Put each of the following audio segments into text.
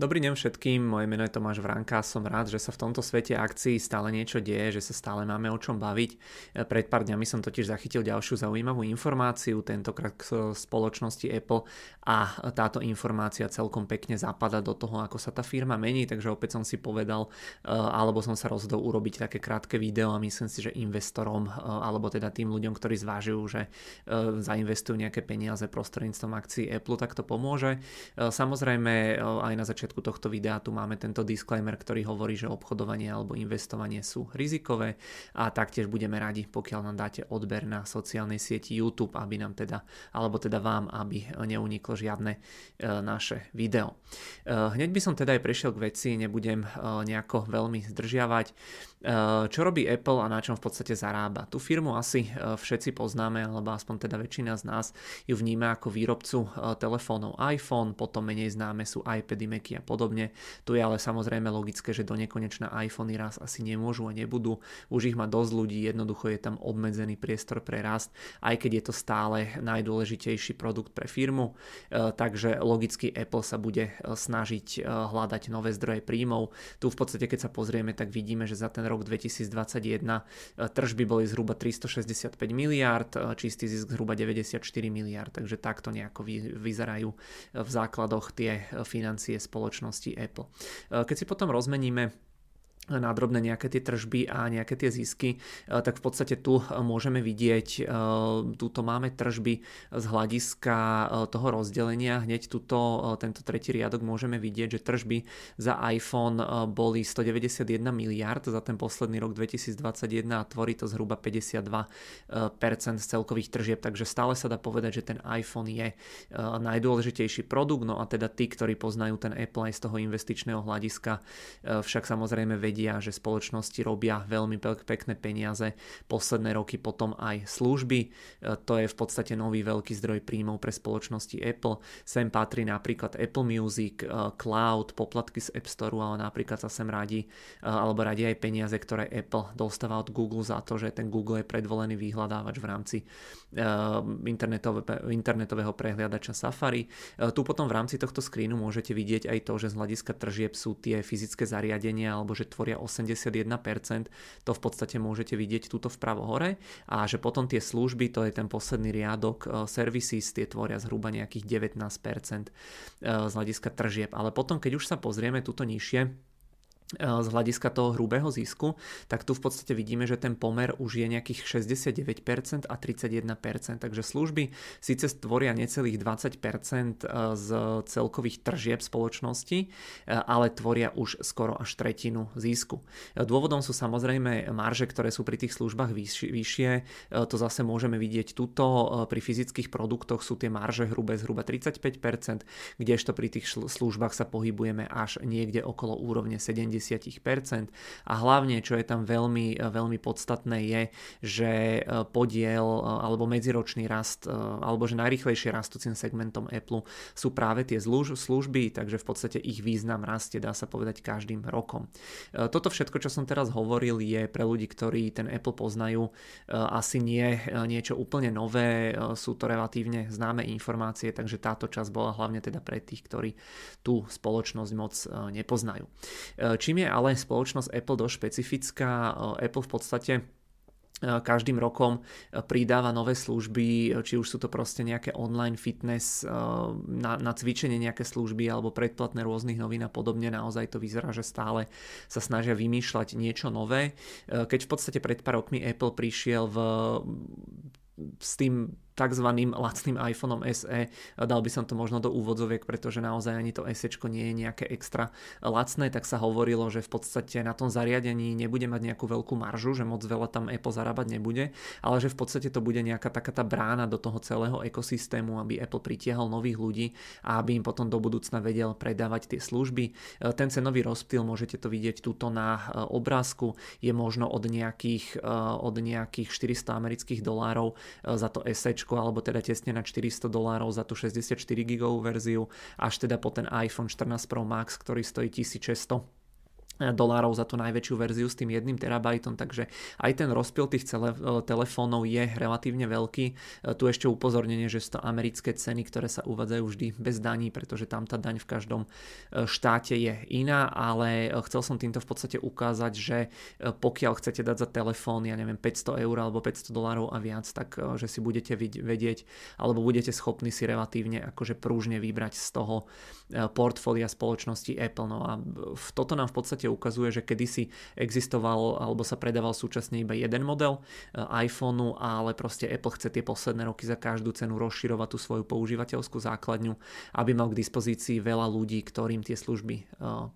Dobrý deň všetkým, moje meno je Tomáš Vranka, som rád, že sa v tomto svete akcií stále niečo deje, že sa stále máme o čom baviť. Pred pár dňami som totiž zachytil ďalšiu zaujímavú informáciu, tentokrát k spoločnosti Apple a táto informácia celkom pekne zapada do toho, ako sa tá firma mení, takže opäť som si povedal, eh, alebo som sa rozhodol urobiť také krátke video a myslím si, že investorom, eh, alebo teda tým ľuďom, ktorí zvážujú, že zainvestujú nejaké peniaze prostredníctvom akcií Apple, tak to pomôže. Samozrejme aj na začiatku začiatku tohto videa tu máme tento disclaimer, ktorý hovorí, že obchodovanie alebo investovanie sú rizikové a taktiež budeme radi, pokiaľ nám dáte odber na sociálnej sieti YouTube, aby nám teda, alebo teda vám, aby neuniklo žiadne e, naše video. E, hneď by som teda aj prešiel k veci, nebudem e, nejako veľmi zdržiavať. Čo robí Apple a na čom v podstate zarába? Tú firmu asi všetci poznáme, alebo aspoň teda väčšina z nás ju vníma ako výrobcu telefónov iPhone, potom menej známe sú iPady, Macy a podobne. Tu je ale samozrejme logické, že do nekonečna iPhony raz asi nemôžu a nebudú. Už ich má dosť ľudí, jednoducho je tam obmedzený priestor pre rast, aj keď je to stále najdôležitejší produkt pre firmu. Takže logicky Apple sa bude snažiť hľadať nové zdroje príjmov. Tu v podstate, keď sa pozrieme, tak vidíme, že za ten rok 2021 tržby boli zhruba 365 miliard, čistý zisk zhruba 94 miliard, takže takto nejako vyzerajú v základoch tie financie spoločnosti Apple. E, keď si potom rozmeníme na drobné nejaké tie tržby a nejaké tie zisky, e, tak v podstate tu môžeme vidieť, e, túto máme tržby z hľadiska toho rozdelenia. Hneď tuto, tento tretí riadok môžeme vidieť, že tržby za iPhone boli 191 miliard za ten posledný rok 2021 a tvorí to zhruba 52% z celkových tržieb, takže stále sa dá povedať, že ten iPhone je najdôležitejší produkt, no a teda tí, ktorí poznajú ten Apple aj z toho investičného hľadiska, však samozrejme vedia, vedia, že spoločnosti robia veľmi pekné peniaze, posledné roky potom aj služby. E, to je v podstate nový veľký zdroj príjmov pre spoločnosti Apple. Sem patrí napríklad Apple Music, e, Cloud, poplatky z App Store, ale napríklad sa sem radi, e, alebo radi aj peniaze, ktoré Apple dostáva od Google za to, že ten Google je predvolený vyhľadávač v rámci internetového prehliadača Safari. Tu potom v rámci tohto screenu môžete vidieť aj to, že z hľadiska tržieb sú tie fyzické zariadenia alebo že tvoria 81%, to v podstate môžete vidieť túto vpravo hore a že potom tie služby, to je ten posledný riadok, e, services, tie tvoria zhruba nejakých 19% e, z hľadiska tržieb. Ale potom, keď už sa pozrieme túto nižšie, z hľadiska toho hrubého zisku, tak tu v podstate vidíme, že ten pomer už je nejakých 69% a 31%. Takže služby síce stvoria necelých 20% e, z celkových tržieb spoločnosti, e, ale tvoria už skoro až tretinu zisku. Dôvodom sú samozrejme marže, ktoré sú pri tých službách vyššie. To zase môžeme vidieť tuto. Pri fyzických produktoch sú tie marže hrubé zhruba 35%, kdežto pri tých službách sa pohybujeme až niekde okolo úrovne 70 a hlavne, čo je tam veľmi, veľmi podstatné je, že e, podiel e, alebo medziročný rast e, alebo že najrychlejšie rastúcim segmentom Apple sú práve tie služby, takže v podstate ich význam rastie, dá sa povedať, každým rokom. Toto všetko, čo som teraz hovoril, je pre ľudí, ktorí ten Apple poznajú, asi nie niečo úplne nové, sú to relatívne známe informácie, takže táto časť bola hlavne teda pre tých, ktorí tú spoločnosť moc nepoznajú. Či Čím je ale spoločnosť Apple dosť špecifická, e, Apple v podstate e, každým rokom e, pridáva nové služby, či už sú to proste nejaké online fitness, na, na cvičenie nejaké služby alebo predplatné rôznych novín a podobne. Naozaj to vyzerá, že stále sa snažia vymýšľať niečo nové. Keď v podstate pred pár rokmi Apple prišiel v s tým tzv. lacným iPhoneom SE. Dal by som to možno do úvodzoviek, pretože naozaj ani to SE nie je nejaké extra lacné, tak sa hovorilo, že v podstate na tom zariadení nebude mať nejakú veľkú maržu, že moc veľa tam Apple zarábať nebude, ale že v podstate to bude nejaká taká tá brána do toho celého ekosystému, aby Apple pritiahol nových ľudí a aby im potom do budúcna vedel predávať tie služby. Ten cenový rozptyl môžete to vidieť tuto na obrázku, je možno od nejakých, od nejakých 400 amerických dolárov za to SE alebo teda tesne na 400 dolárov za tú 64 gigovú verziu, až teda po ten iPhone 14 Pro Max, ktorý stojí 1600 dolárov za tú najväčšiu verziu s tým 1 terabajtom, takže aj ten rozpil tých e, telefónov je relatívne veľký. E, tu ešte upozornenie, že sú to americké ceny, ktoré sa uvádzajú vždy bez daní, pretože tam tá daň v každom e, štáte je iná, ale chcel som týmto v podstate ukázať, že pokiaľ chcete dať za telefón, ja neviem, 500 eur alebo 500 dolárov a viac, tak že si budete vedieť alebo budete schopní si relatívne akože prúžne vybrať z toho portfólia spoločnosti Apple. No a toto nám v podstate ukazuje, že kedysi existoval alebo sa predával súčasne iba jeden model eh, iPhoneu, ale proste Apple chce tie posledné roky za každú cenu rozširovať tú svoju používateľskú základňu, aby mal k dispozícii veľa ľudí, ktorým tie služby eh,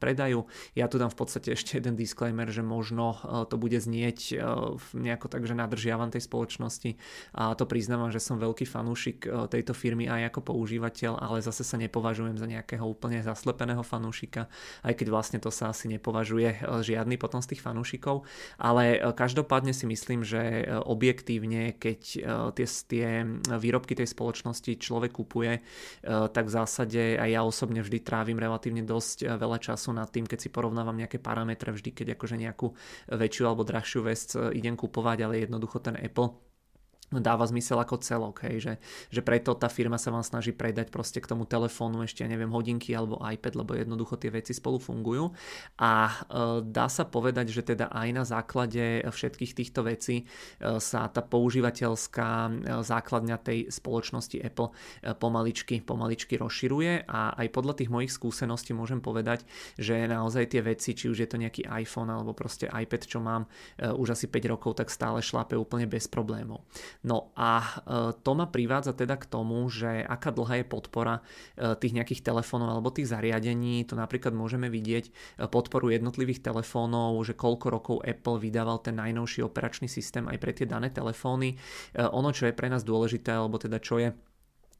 predajú. Ja tu dám v podstate ešte jeden disclaimer, že možno eh, to bude znieť nejako tak, že nadržiavam tej spoločnosti a to priznávam, že som veľký fanúšik tejto firmy aj ako používateľ, ale zase sa nepovažujem za nejakého úplne zaslepeného fanúšika, aj keď vlastne to sa asi nepovažujem nepovažuje e, žiadny potom z tých fanúšikov, ale e, každopádne si myslím, že e, objektívne, keď tie, tie výrobky tej spoločnosti človek kupuje, tak v zásade aj ja osobne vždy trávim relatívne dosť veľa času nad tým, keď si porovnávam nejaké parametre, vždy keď akože nejakú väčšiu alebo drahšiu vec idem kupovať, ale jednoducho ten Apple dáva zmysel ako celok, hej, že, že preto tá firma sa vám snaží predať proste k tomu telefónu ešte, ja neviem, hodinky alebo iPad, lebo jednoducho tie veci spolu fungujú a e, dá sa povedať, že teda aj na základe všetkých týchto vecí e, sa tá používateľská e, základňa tej spoločnosti Apple e, pomaličky, pomaličky rozširuje a aj podľa tých mojich skúseností môžem povedať, že naozaj tie veci, či už je to nejaký iPhone alebo proste iPad, čo mám e, už asi 5 rokov, tak stále šlápe úplne bez problémov. No a e, to ma privádza teda k tomu, že aká dlhá je podpora e, tých nejakých telefónov alebo tých zariadení. To napríklad môžeme vidieť e, podporu jednotlivých telefónov, že koľko rokov Apple vydával ten najnovší operačný systém aj pre tie dané telefóny. Ono, čo je pre nás dôležité, alebo teda čo je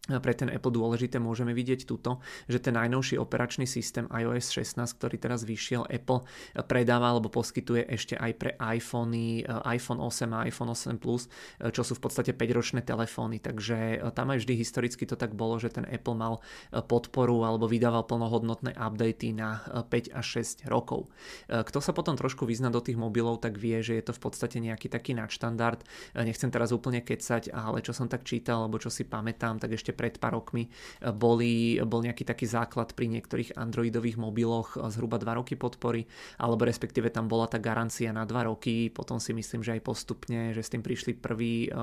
pre ten Apple dôležité môžeme vidieť tuto, že ten najnovší operačný systém iOS 16, ktorý teraz vyšiel, Apple predáva alebo poskytuje ešte aj pre iPhony, iPhone 8 a iPhone 8 Plus, čo sú v podstate 5-ročné telefóny. Takže e, tam aj vždy historicky to tak bolo, že ten Apple mal e, podporu alebo vydával plnohodnotné updaty na 5 e, až 6 rokov. Kto sa potom trošku vyzna do tých mobilov, tak vie, že je to v podstate nejaký taký nadštandard. Nechcem teraz úplne kecať, ale čo som tak čítal, alebo čo si pamätám, tak ešte pred pár rokmi e, boli, bol nejaký taký základ pri niektorých androidových mobiloch e, zhruba 2 roky podpory, alebo respektíve tam bola tá garancia na 2 roky, potom si myslím, že aj postupne, že s tým prišli prvý, e,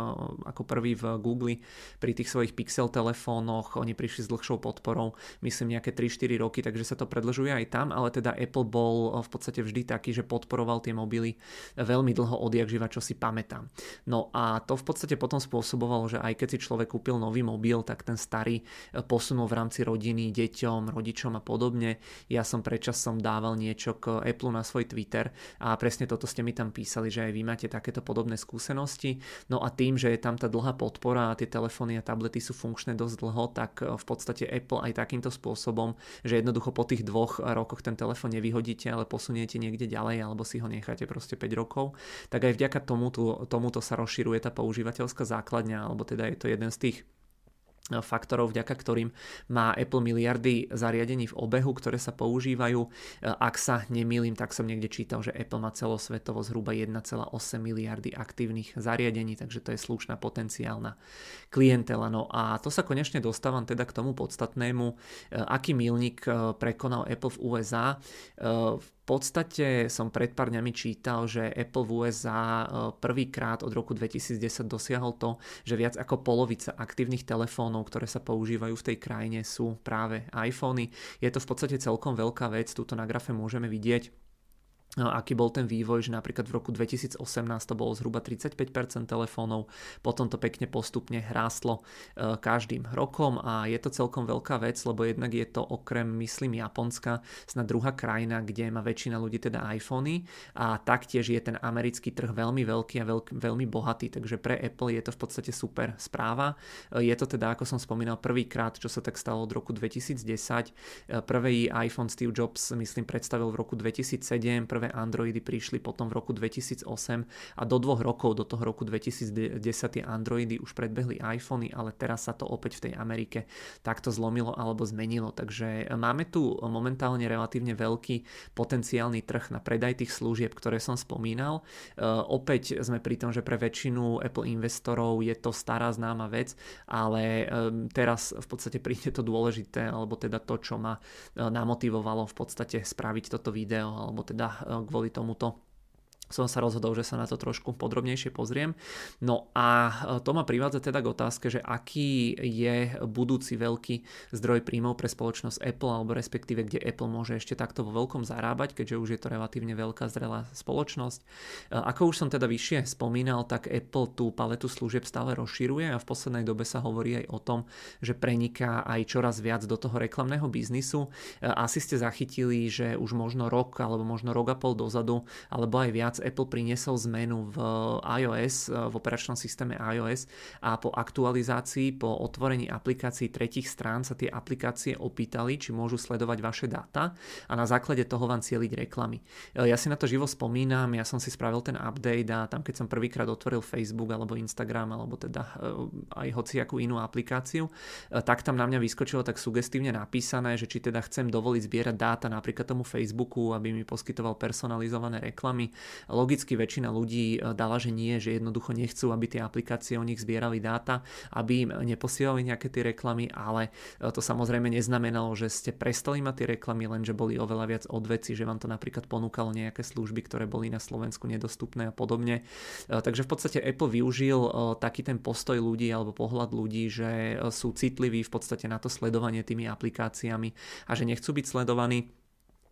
ako prvý v Google pri tých svojich Pixel telefónoch, oni prišli s dlhšou podporou, myslím nejaké 3-4 roky, takže sa to predlžuje aj tam, ale teda Apple bol v podstate vždy taký, že podporoval tie mobily veľmi dlho odjak živa, čo si pamätám. No a to v podstate potom spôsobovalo, že aj keď si človek kúpil nový mobil, tak tak ten starý e, posunul v rámci rodiny, deťom, rodičom a podobne. Ja som predčasom dával niečo k Apple na svoj Twitter a presne toto ste mi tam písali, že aj vy máte takéto podobné skúsenosti. No a tým, že je tam tá dlhá podpora a tie telefóny a tablety sú funkčné dosť dlho, tak e, v podstate Apple aj takýmto spôsobom, že jednoducho po tých dvoch rokoch ten telefón nevyhodíte, ale posuniete niekde ďalej alebo si ho necháte proste 5 rokov, tak aj vďaka tomuto, tomuto sa rozširuje tá používateľská základňa, alebo teda je to jeden z tých faktorov, vďaka ktorým má Apple miliardy zariadení v obehu, ktoré sa používajú. Ak sa nemýlim, tak som niekde čítal, že Apple má celosvetovo zhruba 1,8 miliardy aktívnych zariadení, takže to je slušná potenciálna klientela. No a to sa konečne dostávam teda k tomu podstatnému, aký milník prekonal Apple v USA. Podstate som pred pár dňami čítal, že Apple v USA e, prvýkrát od roku 2010 dosiahol to, že viac ako polovica aktívnych telefónov, ktoré sa používajú v tej krajine, sú práve iPhony. Je to v podstate celkom veľká vec, túto na grafe môžeme vidieť aký bol ten vývoj, že napríklad v roku 2018 to bolo zhruba 35% telefónov, potom to pekne postupne hrástlo e, každým rokom a je to celkom veľká vec, lebo jednak je to okrem, myslím, Japonska, snad druhá krajina, kde má väčšina ľudí teda iPhony a taktiež je ten americký trh veľmi veľký a veľk, veľmi bohatý, takže pre Apple je to v podstate super správa. E, je to teda, ako som spomínal, prvýkrát, čo sa tak stalo od roku 2010. E, prvý iPhone Steve Jobs, myslím, predstavil v roku 2007, prvé Androidy prišli potom v roku 2008 a do dvoch rokov, do toho roku 2010 tie Androidy už predbehli iPhony, ale teraz sa to opäť v tej Amerike takto zlomilo alebo zmenilo. Takže máme tu momentálne relatívne veľký potenciálny trh na predaj tých služieb, ktoré som spomínal. E, opäť sme pri tom, že pre väčšinu Apple investorov je to stará známa vec, ale e, teraz v podstate príde to dôležité, alebo teda to, čo ma e, namotivovalo v podstate spraviť toto video, alebo teda kvôli tomuto som sa rozhodol, že sa na to trošku podrobnejšie pozriem. No a e, to ma privádza teda k otázke, že aký je budúci veľký zdroj príjmov pre spoločnosť Apple, alebo respektíve kde Apple môže ešte takto vo veľkom zarábať, keďže už je to relatívne veľká zrelá spoločnosť. E, ako už som teda vyššie spomínal, tak Apple tú paletu služieb stále rozširuje a v poslednej dobe sa hovorí aj o tom, že preniká aj čoraz viac do toho reklamného biznisu. E, asi ste zachytili, že už možno rok alebo možno rok a pol dozadu, alebo aj viac Apple priniesol zmenu v iOS, v operačnom systéme iOS a po aktualizácii, po otvorení aplikácií tretich strán sa tie aplikácie opýtali, či môžu sledovať vaše dáta a na základe toho vám cieliť reklamy. Ja si na to živo spomínam, ja som si spravil ten update a tam keď som prvýkrát otvoril Facebook alebo Instagram alebo teda eh, aj hociakú inú aplikáciu, eh, tak tam na mňa vyskočilo tak sugestívne napísané, že či teda chcem dovoliť zbierať dáta napríklad tomu Facebooku, aby mi poskytoval personalizované reklamy Logicky väčšina ľudí e, dala, že nie, že jednoducho nechcú, aby tie aplikácie o nich zbierali dáta, aby im neposielali nejaké tie reklamy, ale e, to samozrejme neznamenalo, že ste prestali mať tie reklamy, lenže boli oveľa viac odveci, že vám to napríklad ponúkalo nejaké služby, ktoré boli na Slovensku nedostupné a podobne. E, takže v podstate Apple využil taký ten postoj ľudí alebo pohľad ľudí, že sú citliví v podstate na to sledovanie tými aplikáciami a že nechcú byť sledovaní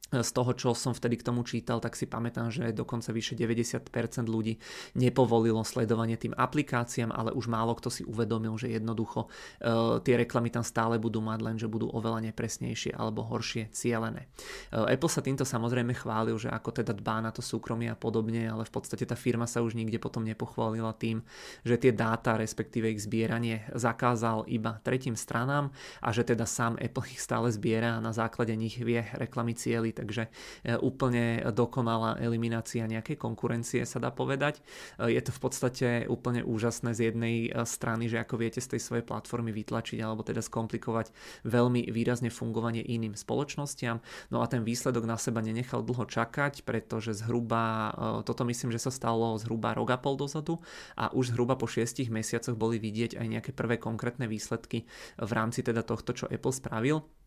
z toho, čo som vtedy k tomu čítal, tak si pamätám, že dokonca vyše 90% ľudí nepovolilo sledovanie tým aplikáciám, ale už málo kto si uvedomil, že jednoducho uh, tie reklamy tam stále budú mať, len že budú oveľa nepresnejšie alebo horšie cielené. Uh, Apple sa týmto samozrejme chválil, že ako teda dbá na to súkromie a podobne, ale v podstate tá firma sa už nikde potom nepochválila tým, že tie dáta, respektíve ich zbieranie zakázal iba tretím stranám a že teda sám Apple ich stále zbiera a na základe nich vie reklamy cieliť takže e, úplne dokonalá eliminácia nejakej konkurencie sa dá povedať. E, je to v podstate úplne úžasné z jednej e, strany, že ako viete z tej svojej platformy vytlačiť alebo teda skomplikovať veľmi výrazne fungovanie iným spoločnostiam. No a ten výsledok na seba nenechal dlho čakať, pretože zhruba, toto myslím, že sa stalo zhruba rok a pol dozadu a už zhruba po šiestich mesiacoch boli vidieť aj nejaké prvé konkrétne výsledky v rámci teda tohto, čo Apple spravil.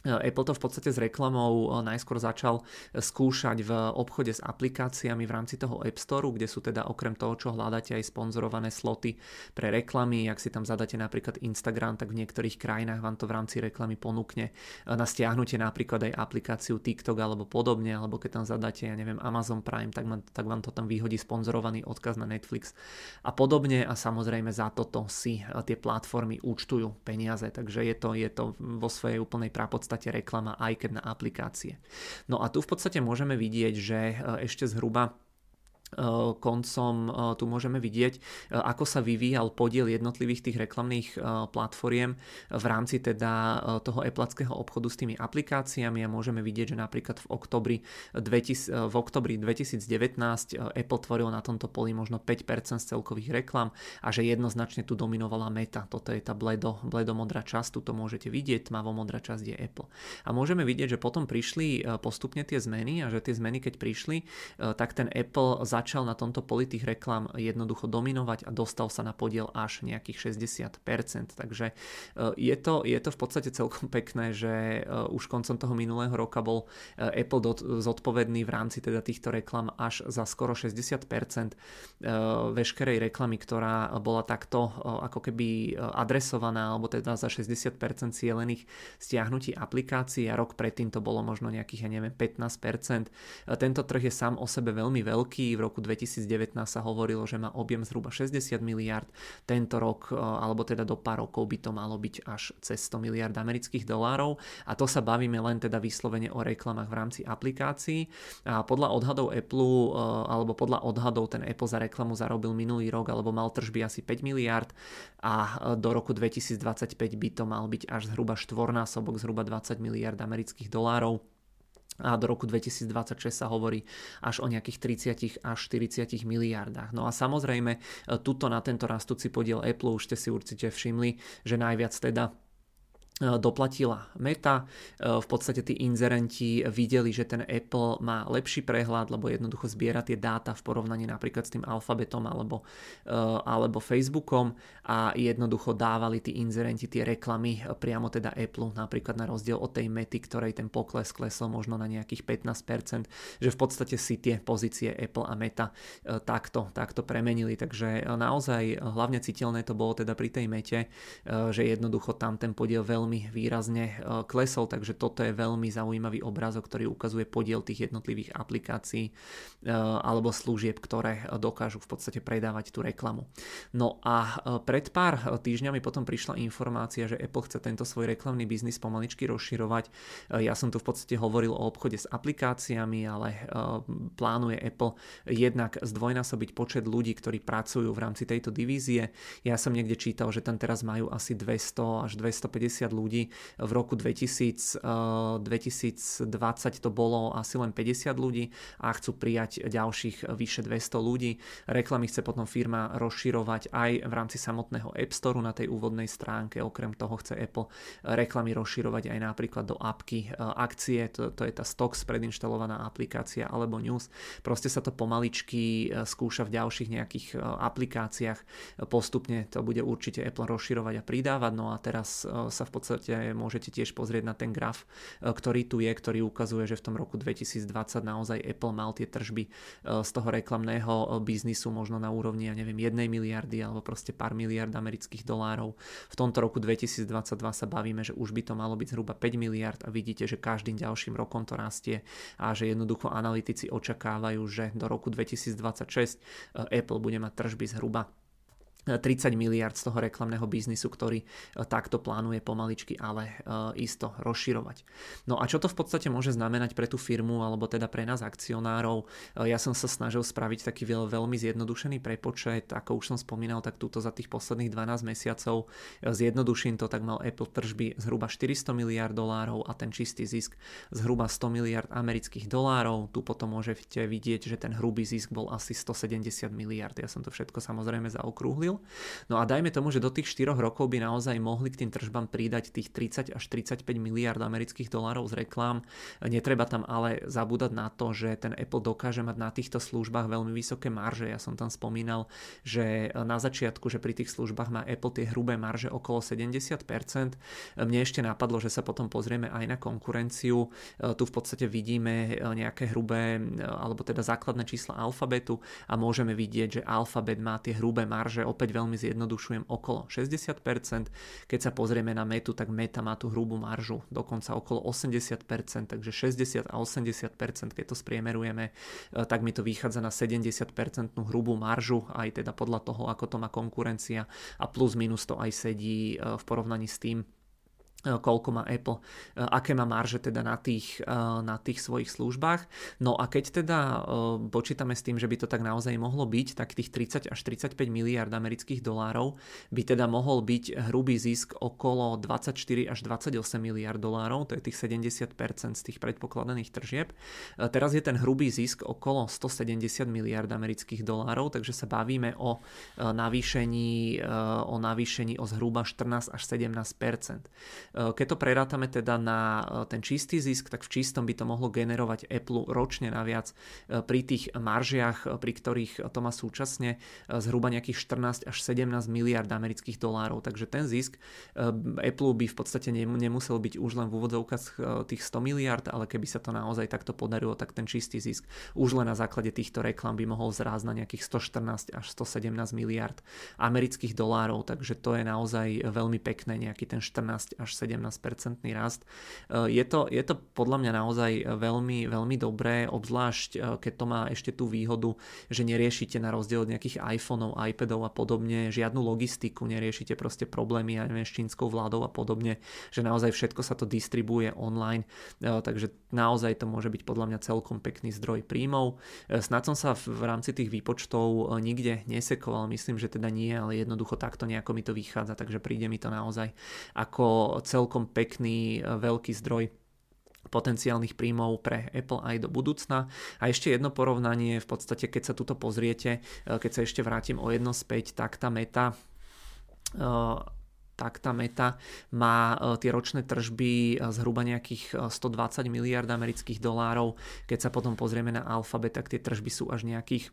Apple to v podstate s reklamou eh, najskôr začal eh, skúšať v obchode s aplikáciami v rámci toho App Store, kde sú teda okrem toho, čo hľadáte aj sponzorované sloty pre reklamy. Ak si tam zadáte napríklad Instagram, tak v niektorých krajinách vám to v rámci reklamy ponúkne eh, na stiahnutie napríklad aj aplikáciu TikTok alebo podobne, alebo keď tam zadáte, ja neviem, Amazon Prime, tak, man, tak vám to tam vyhodí sponzorovaný odkaz na Netflix a podobne a samozrejme za toto si tie platformy účtujú peniaze, takže je to, je to vo svojej úplnej prapodstave podstate reklama aj keď na aplikácie. No a tu v podstate môžeme vidieť, že e, ešte zhruba koncom eh, tu môžeme vidieť, eh, ako sa vyvíjal podiel jednotlivých tých reklamných platformiem v rámci teda toho Appleckého obchodu s tými aplikáciami a môžeme vidieť, že napríklad v oktobri, 2000, v oktobri 2019 Apple tvoril na tomto poli možno 5% z celkových reklam a že jednoznačne tu dominovala meta. Toto je tá bledo, bledomodrá časť, tu to môžete vidieť, tmavomodrá časť je Apple. A môžeme vidieť, že potom prišli postupne tie zmeny a že tie zmeny, keď prišli, tak ten Apple za začal na tomto poli tých reklam jednoducho dominovať a dostal sa na podiel až nejakých 60%. Takže e, je to, je to v podstate celkom pekné, že e, už koncom toho minulého roka bol e, Apple zodpovedný v rámci teda týchto reklam až za skoro 60% veškerej reklamy, ktorá bola takto ako keby adresovaná alebo teda za 60% cielených stiahnutí aplikácií a rok predtým to bolo možno nejakých, ja neviem, 15%. Tento trh je sám o sebe veľmi veľký, v roku 2019 sa hovorilo, že má objem zhruba 60 miliard, tento rok, e, alebo teda do pár rokov by to malo byť až cez 100 miliard amerických dolárov. A to sa bavíme len teda vyslovene o reklamách v rámci aplikácií. A podľa odhadov Apple, e, alebo podľa odhadov ten Apple za reklamu zarobil minulý rok, alebo mal tržby asi 5 miliard a e, do roku 2025 by to mal byť až zhruba štvornásobok, zhruba 20 miliard amerických dolárov a do roku 2026 sa hovorí až o nejakých 30 až 40 miliardách. No a samozrejme, tuto na tento rastúci podiel Apple už ste si určite všimli, že najviac teda E, doplatila Meta. E, v podstate tí inzerenti videli, že ten Apple má lepší prehľad, lebo jednoducho zbiera tie dáta v porovnaní napríklad s tým Alphabetom alebo, e, alebo Facebookom a jednoducho dávali tí inzerenti tie reklamy priamo teda Apple, napríklad na rozdiel od tej Mety, ktorej ten pokles klesol možno na nejakých 15%, že v podstate si tie pozície Apple a Meta takto, takto premenili, takže naozaj hlavne citeľné to bolo teda pri tej Mete, že jednoducho tam ten podiel veľmi veľmi výrazne e, klesol, takže toto je veľmi zaujímavý obrázok, ktorý ukazuje podiel tých jednotlivých aplikácií e, alebo služieb, ktoré dokážu v podstate predávať tú reklamu. No a e, pred pár týždňami potom prišla informácia, že Apple chce tento svoj reklamný biznis pomaličky rozširovať. Ja som tu v podstate hovoril o obchode s aplikáciami, ale plánuje Apple jednak zdvojnásobiť počet ľudí, ktorí pracujú v rámci tejto divízie. Ja som niekde čítal, že tam teraz majú asi 200 až 250 ľudí ľudí. V roku 2000, 2020 eh, to bolo asi len 50 ľudí a chcú prijať ďalších vyše 200 ľudí. Reklamy chce potom firma rozširovať aj v rámci samotného App Store na tej úvodnej stránke. Okrem toho chce Apple reklamy rozširovať aj napríklad do apky eh, akcie, to, to je tá Stocks predinštalovaná aplikácia alebo News. Proste sa to pomaličky eh, skúša v ďalších nejakých aplikáciách. Postupne to bude určite Apple rozširovať a pridávať. No a teraz sa v podstate podstate môžete tiež pozrieť na ten graf, e, ktorý tu je, ktorý ukazuje, že v tom roku 2020 naozaj Apple mal tie tržby e, z toho reklamného e, biznisu možno na úrovni, ja neviem, 1 miliardy alebo proste pár miliard amerických dolárov. V tomto roku 2022 sa bavíme, že už by to malo byť zhruba 5 miliard a vidíte, že každým ďalším rokom to rastie a že jednoducho analytici očakávajú, že do roku 2026 Apple bude mať tržby zhruba 30 miliard z toho reklamného biznisu, ktorý e, takto plánuje pomaličky, ale e, isto rozširovať. No a čo to v podstate môže znamenať pre tú firmu, alebo teda pre nás akcionárov? E, ja som sa snažil spraviť taký veľmi zjednodušený prepočet, ako už som spomínal, tak túto za tých posledných 12 mesiacov zjednoduším to, tak mal Apple tržby zhruba 400 miliard dolárov a ten čistý zisk zhruba 100 miliard amerických dolárov. Tu potom môžete vidieť, že ten hrubý zisk bol asi 170 miliard. Ja som to všetko samozrejme zaokrúhlil No a dajme tomu, že do tých 4 rokov by naozaj mohli k tým tržbám pridať tých 30 až 35 miliard amerických dolárov z reklám. Netreba tam ale zabúdať na to, že ten Apple dokáže mať na týchto službách veľmi vysoké marže. Ja som tam spomínal, že na začiatku, že pri tých službách má Apple tie hrubé marže okolo 70%. Mne ešte napadlo, že sa potom pozrieme aj na konkurenciu. Tu v podstate vidíme nejaké hrubé, alebo teda základné čísla alfabetu a môžeme vidieť, že alfabet má tie hrubé marže opäť veľmi zjednodušujem, okolo 60%. Keď sa pozrieme na metu, tak meta má tú hrubú maržu dokonca okolo 80%, takže 60 a 80%, keď to spriemerujeme, e, tak mi to vychádza na 70% hrubú maržu, aj teda podľa toho, ako to má konkurencia a plus minus to aj sedí e, v porovnaní s tým, koľko má Apple, e, aké má marže teda na tých, e, na tých svojich službách. No a keď teda počítame s tým, že by to tak naozaj mohlo byť, tak tých 30 až 35 miliard amerických dolárov by teda mohol byť hrubý zisk okolo 24 až 28 miliard dolárov, to je tých 70% z tých predpokladaných tržieb. Teraz je ten hrubý zisk okolo 170 miliard amerických dolárov, takže sa bavíme o navýšení, o navýšení o zhruba 14 až 17%. Eh, keď to prerátame teda na eh, ten čistý zisk, tak v čistom by to mohlo generovať Apple ročne naviac eh, pri tých maržiach, pri ktorých to má súčasne zhruba nejakých 14 až 17 miliard amerických dolárov. Takže ten zisk Apple by v podstate nemusel byť už len v úvodzovkách tých 100 miliard, ale keby sa to naozaj takto podarilo, tak ten čistý zisk už len na základe týchto reklam by mohol zrásť na nejakých 114 až 117 miliard amerických dolárov. Takže to je naozaj veľmi pekné, nejaký ten 14 až 17-percentný rast. E, je to, je to podľa mňa naozaj veľmi, veľmi dobré, obzvlášť e, keď to má ešte tú výhodu, že neriešite na rozdiel od nejakých iPhoneov, iPadov a podobne žiadnu logistiku, neriešite proste problémy ja neviem, s čínskou vládou a podobne, že naozaj všetko sa to distribuje online, e, takže naozaj to môže byť podľa mňa celkom pekný zdroj príjmov. Snad som sa v rámci tých výpočtov nikde nesekoval, myslím, že teda nie, ale jednoducho takto nejako mi to vychádza, takže príde mi to naozaj ako celkom pekný e, veľký zdroj potenciálnych príjmov pre Apple aj do budúcna. A ešte jedno porovnanie, v podstate keď sa tuto pozriete, e, keď sa ešte vrátim o jedno späť, tak tá meta e, tak tá meta má tie ročné tržby zhruba nejakých 120 miliard amerických dolárov. Keď sa potom pozrieme na Alphabet, tak tie tržby sú až nejakých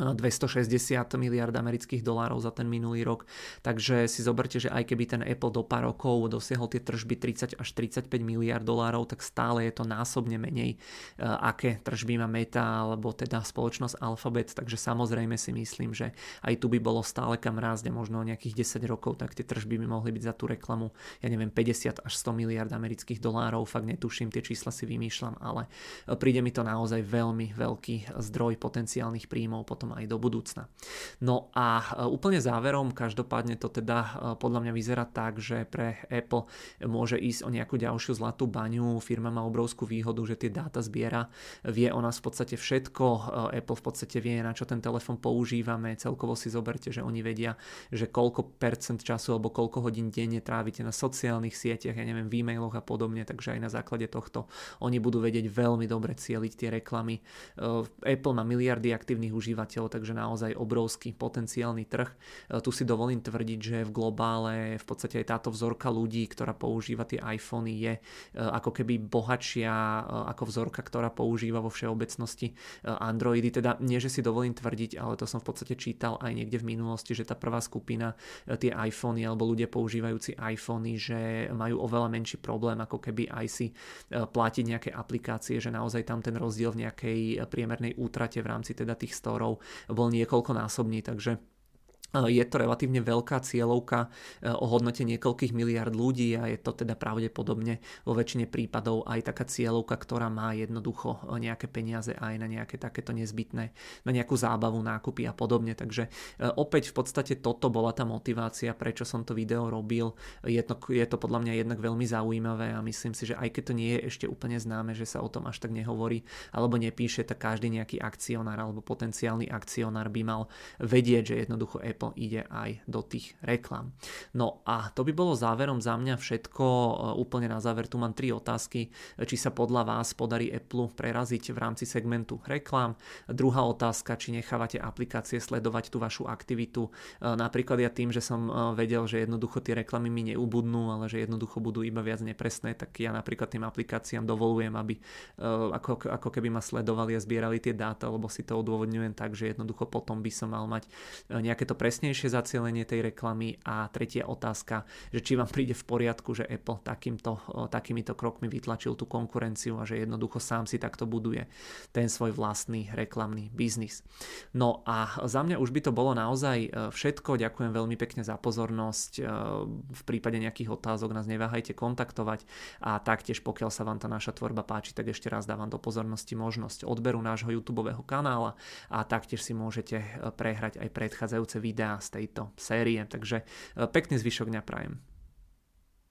260 miliard amerických dolárov za ten minulý rok. Takže si zoberte, že aj keby ten Apple do pár rokov dosiahol tie tržby 30 až 35 miliard dolárov, tak stále je to násobne menej, eh, aké tržby má Meta alebo teda spoločnosť Alphabet. Takže samozrejme si myslím, že aj tu by bolo stále kam rásť a možno nejakých 10 rokov, tak tie tržby by mohli byť za tú reklamu, ja neviem, 50 až 100 miliard amerických dolárov. Fakt netuším, tie čísla si vymýšľam, ale eh, príde mi to naozaj veľmi veľký zdroj potenciálnych príjmov potom aj do budúcna. No a e, úplne záverom, každopádne to teda e, podľa mňa vyzerá tak, že pre Apple môže ísť o nejakú ďalšiu zlatú baňu. Firma má obrovskú výhodu, že tie dáta zbiera, vie o nás v podstate všetko. E, Apple v podstate vie, na čo ten telefon používame. Celkovo si zoberte, že oni vedia, že koľko percent času alebo koľko hodín denne trávite na sociálnych sieťach, ja neviem, v e-mailoch a podobne, takže aj na základe tohto oni budú vedieť veľmi dobre cieliť tie reklamy. Apple má miliardy aktívnych užívateľov užívateľov, takže naozaj obrovský potenciálny trh. E, tu si dovolím tvrdiť, že v globále v podstate aj táto vzorka ľudí, ktorá používa tie iPhony, je e, ako keby bohatšia e, ako vzorka, ktorá používa vo všeobecnosti Androidy. Teda nie, že si dovolím tvrdiť, ale to som v podstate čítal aj niekde v minulosti, že tá prvá skupina, tie iPhony alebo ľudia používajúci iPhony, že majú oveľa menší problém ako keby aj si platiť nejaké aplikácie, že naozaj tam ten rozdiel v nejakej priemernej útrate v rámci teda tých storov bol niekoľkonásobný, takže je to relatívne veľká cieľovka e, o hodnote niekoľkých miliard ľudí a je to teda pravdepodobne vo väčšine prípadov aj taká cieľovka, ktorá má jednoducho e, nejaké peniaze aj na nejaké takéto nezbytné, na nejakú zábavu, nákupy a podobne. Takže e, opäť v podstate toto bola tá motivácia, prečo som to video robil. Je to, je to podľa mňa jednak veľmi zaujímavé a myslím si, že aj keď to nie je ešte úplne známe, že sa o tom až tak nehovorí alebo nepíše, tak každý nejaký akcionár alebo potenciálny akcionár by mal vedieť, že jednoducho ide aj do tých reklam. No a to by bolo záverom za mňa všetko. E, úplne na záver tu mám tri otázky. Či sa podľa vás podarí Apple preraziť v rámci segmentu reklám. Druhá otázka, či nechávate aplikácie sledovať tú vašu aktivitu. E, napríklad ja tým, že som e, vedel, že jednoducho tie reklamy mi neubudnú, ale že jednoducho budú iba viac nepresné, tak ja napríklad tým aplikáciám dovolujem, aby ako, ako keby ma sledovali a zbierali tie dáta, lebo si to odôvodňujem tak, že jednoducho potom by som mal mať nejaké to presnejšie zacielenie tej reklamy a tretia otázka, že či vám príde v poriadku, že Apple takýmto, takýmito krokmi vytlačil tú konkurenciu a že jednoducho sám si takto buduje ten svoj vlastný reklamný biznis. No a za mňa už by to bolo naozaj e, všetko. Ďakujem veľmi pekne za pozornosť. E, v prípade nejakých otázok nás neváhajte kontaktovať a taktiež pokiaľ sa vám tá naša tvorba páči, tak ešte raz dávam do pozornosti možnosť odberu nášho YouTube kanála a taktiež si môžete e, prehrať aj predchádzajúce videá videá z tejto série. Takže e, pekný zvyšok dňa prajem.